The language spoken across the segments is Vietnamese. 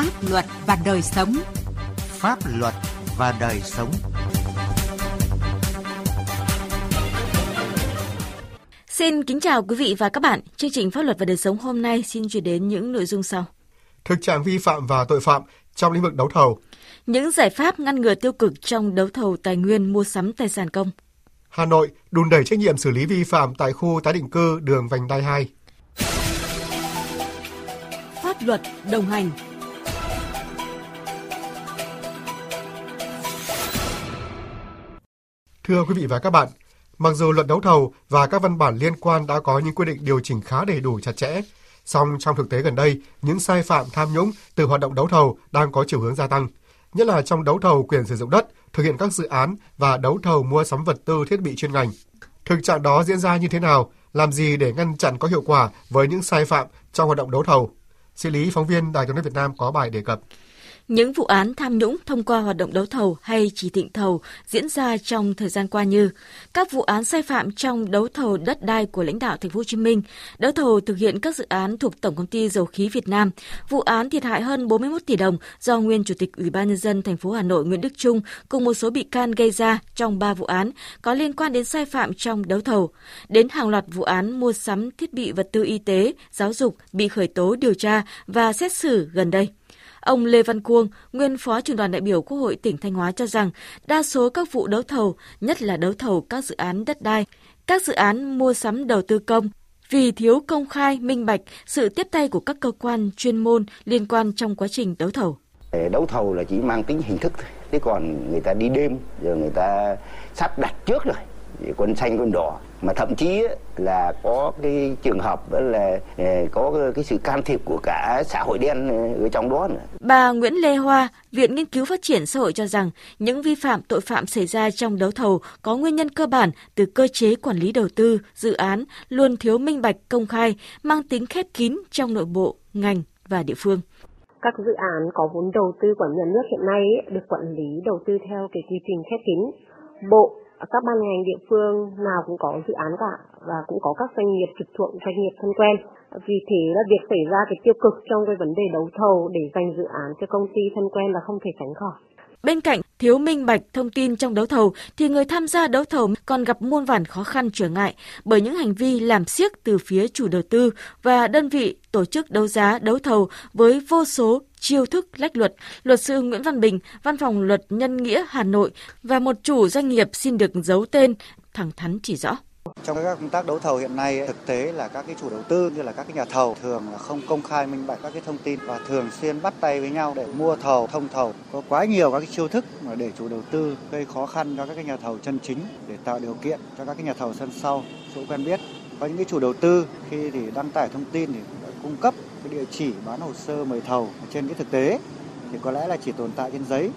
Pháp luật và đời sống. Pháp luật và đời sống. Xin kính chào quý vị và các bạn. Chương trình Pháp luật và đời sống hôm nay xin chuyển đến những nội dung sau. Thực trạng vi phạm và tội phạm trong lĩnh vực đấu thầu. Những giải pháp ngăn ngừa tiêu cực trong đấu thầu tài nguyên mua sắm tài sản công. Hà Nội đùn đẩy trách nhiệm xử lý vi phạm tại khu tái định cư đường vành đai 2. Pháp luật đồng hành Thưa quý vị và các bạn, mặc dù luật đấu thầu và các văn bản liên quan đã có những quy định điều chỉnh khá đầy đủ chặt chẽ, song trong thực tế gần đây, những sai phạm tham nhũng từ hoạt động đấu thầu đang có chiều hướng gia tăng, nhất là trong đấu thầu quyền sử dụng đất, thực hiện các dự án và đấu thầu mua sắm vật tư thiết bị chuyên ngành. Thực trạng đó diễn ra như thế nào? Làm gì để ngăn chặn có hiệu quả với những sai phạm trong hoạt động đấu thầu? Sĩ lý phóng viên Đài tiếng nói Việt Nam có bài đề cập. Những vụ án tham nhũng thông qua hoạt động đấu thầu hay chỉ định thầu diễn ra trong thời gian qua như các vụ án sai phạm trong đấu thầu đất đai của lãnh đạo thành phố Hồ Chí Minh, đấu thầu thực hiện các dự án thuộc Tổng công ty Dầu khí Việt Nam, vụ án thiệt hại hơn 41 tỷ đồng do nguyên chủ tịch Ủy ban nhân dân thành phố Hà Nội Nguyễn Đức Trung cùng một số bị can gây ra trong 3 vụ án có liên quan đến sai phạm trong đấu thầu, đến hàng loạt vụ án mua sắm thiết bị vật tư y tế, giáo dục bị khởi tố điều tra và xét xử gần đây. Ông Lê Văn Cuông, nguyên phó trưởng đoàn đại biểu Quốc hội tỉnh Thanh Hóa cho rằng, đa số các vụ đấu thầu, nhất là đấu thầu các dự án đất đai, các dự án mua sắm đầu tư công, vì thiếu công khai, minh bạch, sự tiếp tay của các cơ quan chuyên môn liên quan trong quá trình đấu thầu. Đấu thầu là chỉ mang tính hình thức thôi. Thế còn người ta đi đêm, rồi người ta sắp đặt trước rồi quân xanh quân đỏ mà thậm chí là có cái trường hợp là ờ, có cái sự can thiệp của cả xã hội đen ở trong đó nữa. Bà Nguyễn Lê Hoa, Viện Nghiên cứu Phát triển Xã hội cho rằng những vi phạm tội phạm xảy ra trong đấu thầu có nguyên nhân cơ bản từ cơ chế quản lý đầu tư, dự án luôn thiếu minh bạch công khai, mang tính khép kín trong nội bộ, ngành và địa phương các dự án có vốn đầu tư của nhà nước hiện nay được quản lý đầu tư theo cái quy trình khép kín. Bộ các ban ngành địa phương nào cũng có dự án cả và cũng có các doanh nghiệp trực thuộc, doanh nghiệp thân quen. Vì thế là việc xảy ra cái tiêu cực trong cái vấn đề đấu thầu để dành dự án cho công ty thân quen là không thể tránh khỏi. Bên cạnh thiếu minh bạch thông tin trong đấu thầu thì người tham gia đấu thầu còn gặp muôn vàn khó khăn trở ngại bởi những hành vi làm siếc từ phía chủ đầu tư và đơn vị tổ chức đấu giá đấu thầu với vô số chiêu thức lách luật. Luật sư Nguyễn Văn Bình, Văn phòng Luật Nhân nghĩa Hà Nội và một chủ doanh nghiệp xin được giấu tên thẳng thắn chỉ rõ. Trong các công tác đấu thầu hiện nay thực tế là các cái chủ đầu tư như là các cái nhà thầu thường là không công khai minh bạch các cái thông tin và thường xuyên bắt tay với nhau để mua thầu, thông thầu. Có quá nhiều các cái chiêu thức mà để chủ đầu tư gây khó khăn cho các cái nhà thầu chân chính để tạo điều kiện cho các cái nhà thầu sân sau chỗ quen biết. Có những cái chủ đầu tư khi thì đăng tải thông tin thì cung cấp cái địa chỉ bán hồ sơ mời thầu trên cái thực tế thì có lẽ là chỉ tồn tại trên giấy.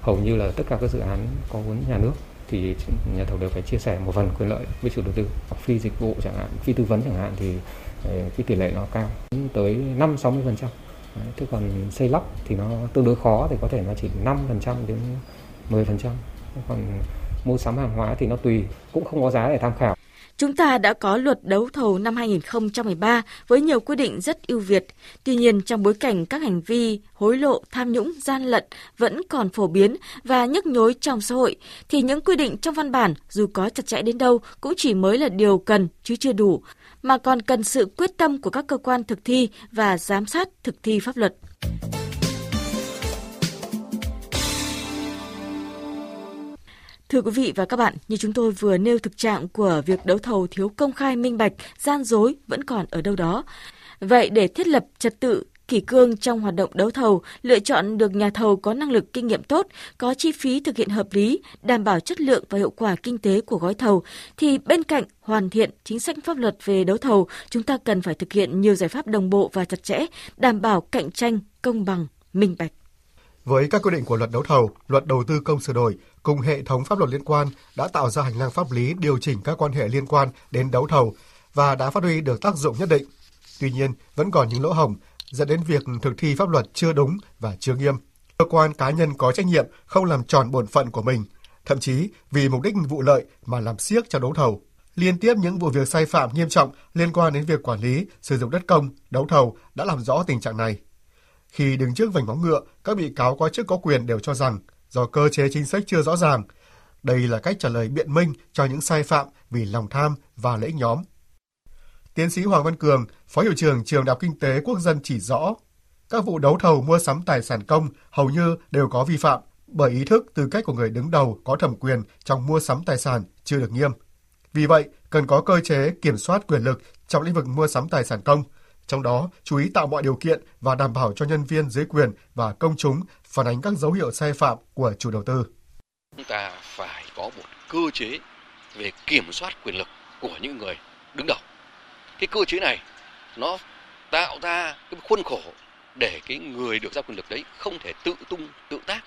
Hầu như là tất cả các dự án có vốn nhà nước thì nhà thầu đều phải chia sẻ một phần quyền lợi với chủ đầu tư phi dịch vụ chẳng hạn, phi tư vấn chẳng hạn thì ờ, cái tỷ lệ nó cao tới năm sáu mươi phần trăm. Thế còn xây lắp thì nó tương đối khó thì có thể nó chỉ 5 phần trăm đến 10 phần trăm. Còn mua sắm hàng hóa thì nó tùy, cũng không có giá để tham khảo. Chúng ta đã có luật đấu thầu năm 2013 với nhiều quy định rất ưu việt. Tuy nhiên, trong bối cảnh các hành vi hối lộ, tham nhũng, gian lận vẫn còn phổ biến và nhức nhối trong xã hội, thì những quy định trong văn bản dù có chặt chẽ đến đâu cũng chỉ mới là điều cần chứ chưa đủ, mà còn cần sự quyết tâm của các cơ quan thực thi và giám sát thực thi pháp luật. Thưa quý vị và các bạn, như chúng tôi vừa nêu thực trạng của việc đấu thầu thiếu công khai minh bạch, gian dối vẫn còn ở đâu đó. Vậy để thiết lập trật tự kỷ cương trong hoạt động đấu thầu, lựa chọn được nhà thầu có năng lực kinh nghiệm tốt, có chi phí thực hiện hợp lý, đảm bảo chất lượng và hiệu quả kinh tế của gói thầu, thì bên cạnh hoàn thiện chính sách pháp luật về đấu thầu, chúng ta cần phải thực hiện nhiều giải pháp đồng bộ và chặt chẽ, đảm bảo cạnh tranh, công bằng, minh bạch. Với các quy định của luật đấu thầu, luật đầu tư công sửa đổi cùng hệ thống pháp luật liên quan đã tạo ra hành lang pháp lý điều chỉnh các quan hệ liên quan đến đấu thầu và đã phát huy được tác dụng nhất định. Tuy nhiên, vẫn còn những lỗ hổng dẫn đến việc thực thi pháp luật chưa đúng và chưa nghiêm. Cơ quan cá nhân có trách nhiệm không làm tròn bổn phận của mình, thậm chí vì mục đích vụ lợi mà làm siếc cho đấu thầu. Liên tiếp những vụ việc sai phạm nghiêm trọng liên quan đến việc quản lý, sử dụng đất công, đấu thầu đã làm rõ tình trạng này. Khi đứng trước vành móng ngựa, các bị cáo có chức có quyền đều cho rằng do cơ chế chính sách chưa rõ ràng, đây là cách trả lời biện minh cho những sai phạm vì lòng tham và lợi ích nhóm. Tiến sĩ Hoàng Văn Cường, Phó Hiệu trưởng Trường Đại học Kinh tế Quốc dân chỉ rõ, các vụ đấu thầu mua sắm tài sản công hầu như đều có vi phạm bởi ý thức tư cách của người đứng đầu có thẩm quyền trong mua sắm tài sản chưa được nghiêm. Vì vậy, cần có cơ chế kiểm soát quyền lực trong lĩnh vực mua sắm tài sản công, trong đó, chú ý tạo mọi điều kiện và đảm bảo cho nhân viên, dưới quyền và công chúng phản ánh các dấu hiệu sai phạm của chủ đầu tư. Chúng ta phải có một cơ chế về kiểm soát quyền lực của những người đứng đầu. Cái cơ chế này, nó tạo ra cái khuôn khổ để cái người được giao quyền lực đấy không thể tự tung, tự tác,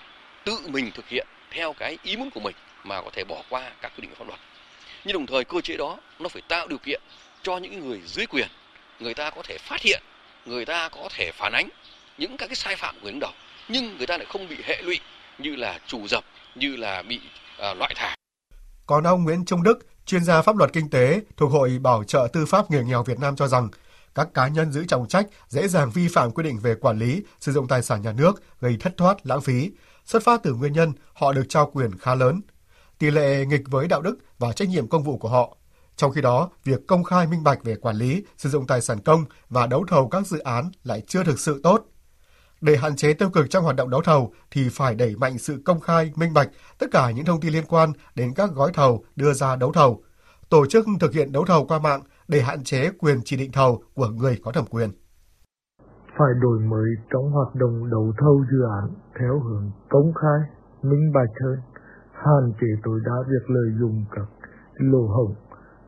tự mình thực hiện theo cái ý muốn của mình mà có thể bỏ qua các quy định của pháp luật nhưng đồng thời cơ chế đó, nó phải tạo điều kiện cho những người dưới quyền người ta có thể phát hiện người ta có thể phản ánh những các cái sai phạm của người đứng đầu nhưng người ta lại không bị hệ lụy như là trù dập như là bị uh, loại thải còn ông Nguyễn Trung Đức chuyên gia pháp luật kinh tế thuộc Hội Bảo trợ Tư pháp Người nghèo Việt Nam cho rằng các cá nhân giữ trọng trách dễ dàng vi phạm quy định về quản lý, sử dụng tài sản nhà nước, gây thất thoát, lãng phí. Xuất phát từ nguyên nhân họ được trao quyền khá lớn. Tỷ lệ nghịch với đạo đức và trách nhiệm công vụ của họ. Trong khi đó, việc công khai minh bạch về quản lý, sử dụng tài sản công và đấu thầu các dự án lại chưa thực sự tốt. Để hạn chế tiêu cực trong hoạt động đấu thầu thì phải đẩy mạnh sự công khai, minh bạch tất cả những thông tin liên quan đến các gói thầu đưa ra đấu thầu. Tổ chức thực hiện đấu thầu qua mạng để hạn chế quyền chỉ định thầu của người có thẩm quyền. Phải đổi mới trong hoạt động đấu thầu dự án theo hướng công khai, minh bạch hơn, hạn chế tối đa việc lợi dụng các lỗ hổng,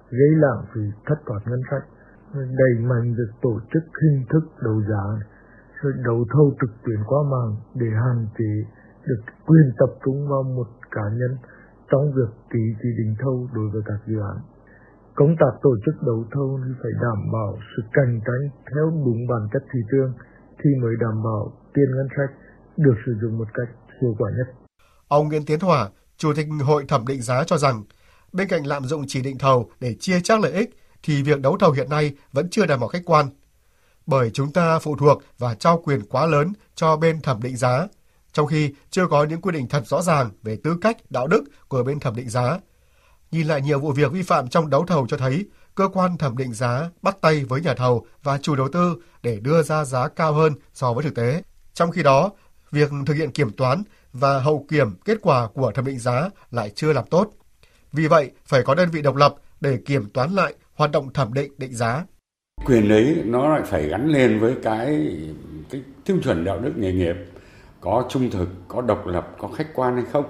gây lãng phí thất thoát ngân sách, đẩy mạnh việc tổ chức hình thức đấu giá, rồi đấu thầu trực tuyến qua mạng để hạn chế được quyền tập trung vào một cá nhân trong việc ký chỉ định thầu đối với các dự án. Công tác tổ chức đấu thầu thì phải đảm bảo sự cạnh tranh theo đúng bản chất thị trường thì mới đảm bảo tiền ngân sách được sử dụng một cách hiệu quả nhất. Ông Nguyễn Tiến Hòa, Chủ tịch Hội Thẩm định giá cho rằng, bên cạnh lạm dụng chỉ định thầu để chia chác lợi ích, thì việc đấu thầu hiện nay vẫn chưa đảm bảo khách quan. Bởi chúng ta phụ thuộc và trao quyền quá lớn cho bên thẩm định giá, trong khi chưa có những quy định thật rõ ràng về tư cách, đạo đức của bên thẩm định giá, Nhìn lại nhiều vụ việc vi phạm trong đấu thầu cho thấy, cơ quan thẩm định giá bắt tay với nhà thầu và chủ đầu tư để đưa ra giá cao hơn so với thực tế. Trong khi đó, việc thực hiện kiểm toán và hậu kiểm kết quả của thẩm định giá lại chưa làm tốt. Vì vậy, phải có đơn vị độc lập để kiểm toán lại hoạt động thẩm định định giá. Quyền đấy nó lại phải gắn liền với cái cái tiêu chuẩn đạo đức nghề nghiệp có trung thực, có độc lập, có khách quan hay không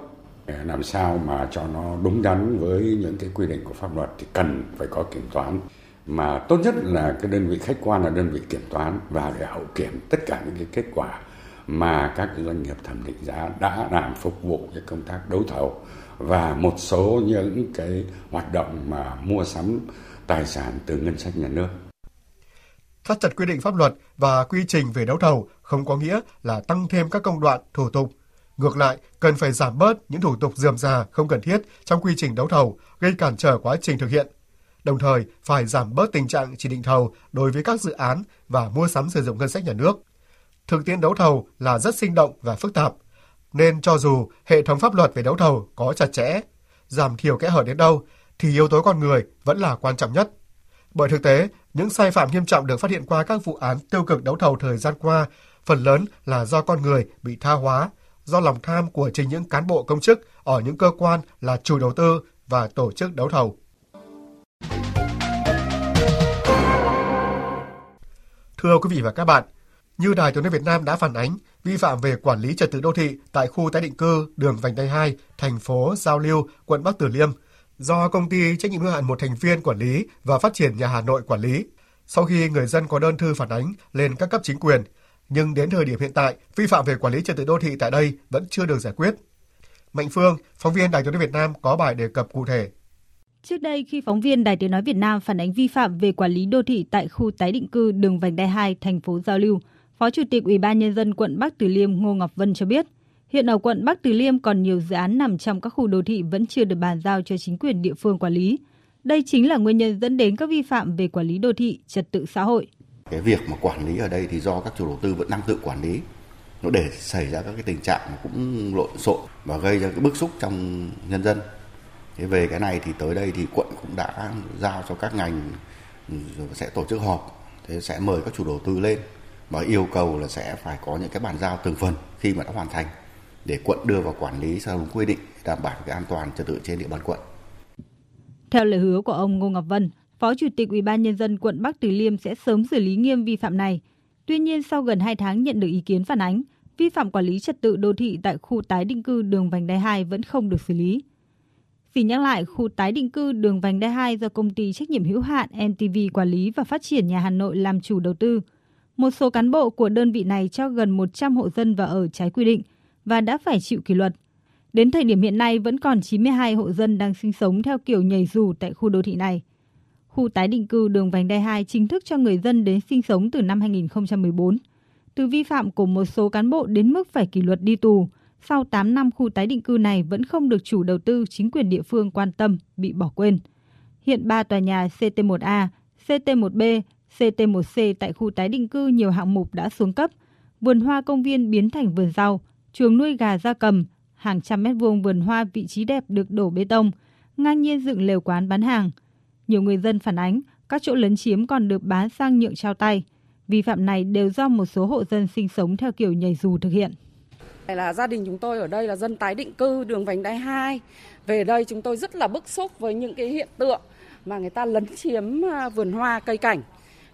để làm sao mà cho nó đúng đắn với những cái quy định của pháp luật thì cần phải có kiểm toán mà tốt nhất là cái đơn vị khách quan là đơn vị kiểm toán và để hậu kiểm tất cả những cái kết quả mà các doanh nghiệp thẩm định giá đã làm phục vụ cái công tác đấu thầu và một số những cái hoạt động mà mua sắm tài sản từ ngân sách nhà nước. Thắt chặt quy định pháp luật và quy trình về đấu thầu không có nghĩa là tăng thêm các công đoạn, thủ tục Ngược lại, cần phải giảm bớt những thủ tục dườm già không cần thiết trong quy trình đấu thầu, gây cản trở quá trình thực hiện. Đồng thời, phải giảm bớt tình trạng chỉ định thầu đối với các dự án và mua sắm sử dụng ngân sách nhà nước. Thực tiễn đấu thầu là rất sinh động và phức tạp, nên cho dù hệ thống pháp luật về đấu thầu có chặt chẽ, giảm thiểu kẽ hở đến đâu, thì yếu tố con người vẫn là quan trọng nhất. Bởi thực tế, những sai phạm nghiêm trọng được phát hiện qua các vụ án tiêu cực đấu thầu thời gian qua, phần lớn là do con người bị tha hóa, do lòng tham của chính những cán bộ công chức ở những cơ quan là chủ đầu tư và tổ chức đấu thầu. Thưa quý vị và các bạn, như Đài Tiếng nói Việt Nam đã phản ánh, vi phạm về quản lý trật tự đô thị tại khu tái định cư đường Vành đai 2, thành phố Giao Lưu, quận Bắc Từ Liêm do công ty trách nhiệm hữu hạn một thành viên quản lý và phát triển nhà Hà Nội quản lý. Sau khi người dân có đơn thư phản ánh lên các cấp chính quyền, nhưng đến thời điểm hiện tại, vi phạm về quản lý trật tự đô thị tại đây vẫn chưa được giải quyết. Mạnh Phương, phóng viên Đài Tiếng nói Việt Nam có bài đề cập cụ thể. Trước đây, khi phóng viên Đài Tiếng nói Việt Nam phản ánh vi phạm về quản lý đô thị tại khu tái định cư đường Vành đai 2, thành phố Giao Lưu, Phó Chủ tịch Ủy ban nhân dân quận Bắc Từ Liêm Ngô Ngọc Vân cho biết, hiện ở quận Bắc Từ Liêm còn nhiều dự án nằm trong các khu đô thị vẫn chưa được bàn giao cho chính quyền địa phương quản lý. Đây chính là nguyên nhân dẫn đến các vi phạm về quản lý đô thị, trật tự xã hội. Cái việc mà quản lý ở đây thì do các chủ đầu tư vẫn đang tự quản lý. nó để xảy ra các cái tình trạng cũng lộn xộn và gây ra cái bức xúc trong nhân dân thế về cái này thì tới đây thì quận cũng đã giao cho các ngành sẽ tổ chức họp thế sẽ mời các chủ đầu tư lên và yêu cầu là sẽ phải có những cái bàn giao từng phần khi mà đã hoàn thành để quận đưa vào quản lý theo đúng quy định đảm bảo cái an toàn trật tự trên địa bàn quận. Theo lời hứa của ông Ngô Ngọc Vân, Phó Chủ tịch Ủy ban nhân dân quận Bắc Từ Liêm sẽ sớm xử lý nghiêm vi phạm này. Tuy nhiên sau gần 2 tháng nhận được ý kiến phản ánh, vi phạm quản lý trật tự đô thị tại khu tái định cư đường vành đai 2 vẫn không được xử lý. Xin nhắc lại, khu tái định cư đường vành đai 2 do công ty trách nhiệm hữu hạn MTV quản lý và phát triển nhà Hà Nội làm chủ đầu tư. Một số cán bộ của đơn vị này cho gần 100 hộ dân vào ở trái quy định và đã phải chịu kỷ luật. Đến thời điểm hiện nay vẫn còn 92 hộ dân đang sinh sống theo kiểu nhảy dù tại khu đô thị này. Khu tái định cư đường vành đai 2 chính thức cho người dân đến sinh sống từ năm 2014. Từ vi phạm của một số cán bộ đến mức phải kỷ luật đi tù, sau 8 năm khu tái định cư này vẫn không được chủ đầu tư chính quyền địa phương quan tâm, bị bỏ quên. Hiện 3 tòa nhà CT1A, CT1B, CT1C tại khu tái định cư nhiều hạng mục đã xuống cấp. Vườn hoa công viên biến thành vườn rau, chuồng nuôi gà gia cầm, hàng trăm mét vuông vườn hoa vị trí đẹp được đổ bê tông, ngang nhiên dựng lều quán bán hàng. Nhiều người dân phản ánh các chỗ lấn chiếm còn được bán sang nhượng trao tay. Vi phạm này đều do một số hộ dân sinh sống theo kiểu nhảy dù thực hiện. Là gia đình chúng tôi ở đây là dân tái định cư đường vành đai 2. Về đây chúng tôi rất là bức xúc với những cái hiện tượng mà người ta lấn chiếm à, vườn hoa cây cảnh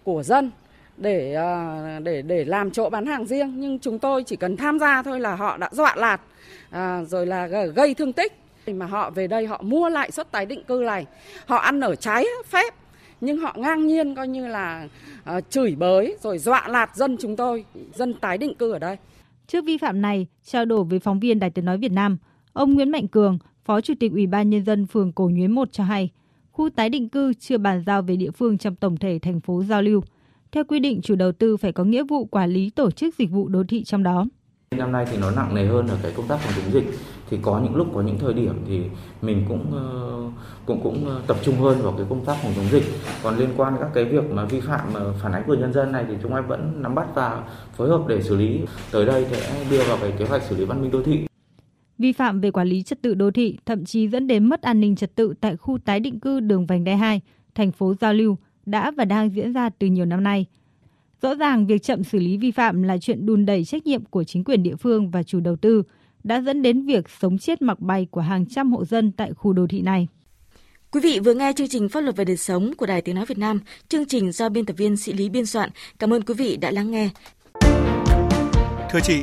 của dân để à, để để làm chỗ bán hàng riêng. Nhưng chúng tôi chỉ cần tham gia thôi là họ đã dọa lạt à, rồi là gây thương tích. Mà họ về đây họ mua lại suất tái định cư này họ ăn ở trái phép nhưng họ ngang nhiên coi như là uh, chửi bới rồi dọa lạt dân chúng tôi dân tái định cư ở đây. Trước vi phạm này, trao đổi với phóng viên Đài Tiếng Nói Việt Nam, ông Nguyễn Mạnh Cường, Phó Chủ tịch Ủy ban Nhân dân phường Cổ Nhuế 1 cho hay, khu tái định cư chưa bàn giao về địa phương trong tổng thể thành phố giao lưu. Theo quy định, chủ đầu tư phải có nghĩa vụ quản lý tổ chức dịch vụ đô thị trong đó. Năm nay thì nó nặng nề hơn ở cái công tác phòng chống dịch thì có những lúc có những thời điểm thì mình cũng ờ, cũng cũng ờ, tập trung hơn vào cái công tác phòng chống dịch. Còn liên quan các cái việc mà vi phạm mà phản ánh của nhân dân này thì chúng em vẫn nắm bắt và phối hợp để xử lý. Tới đây sẽ đưa vào cái kế hoạch xử lý văn minh đô thị. Vi phạm về quản lý trật tự đô thị thậm chí dẫn đến mất an ninh trật tự tại khu tái định cư đường vành đai 2, thành phố Giao Lưu đã và đang diễn ra từ nhiều năm nay. Rõ ràng việc chậm xử lý vi phạm là chuyện đùn đẩy trách nhiệm của chính quyền địa phương và chủ đầu tư, đã dẫn đến việc sống chết mặc bay của hàng trăm hộ dân tại khu đô thị này. Quý vị vừa nghe chương trình Pháp luật về đời sống của Đài Tiếng Nói Việt Nam. Chương trình do biên tập viên Sĩ Lý biên soạn. Cảm ơn quý vị đã lắng nghe. Thưa chị,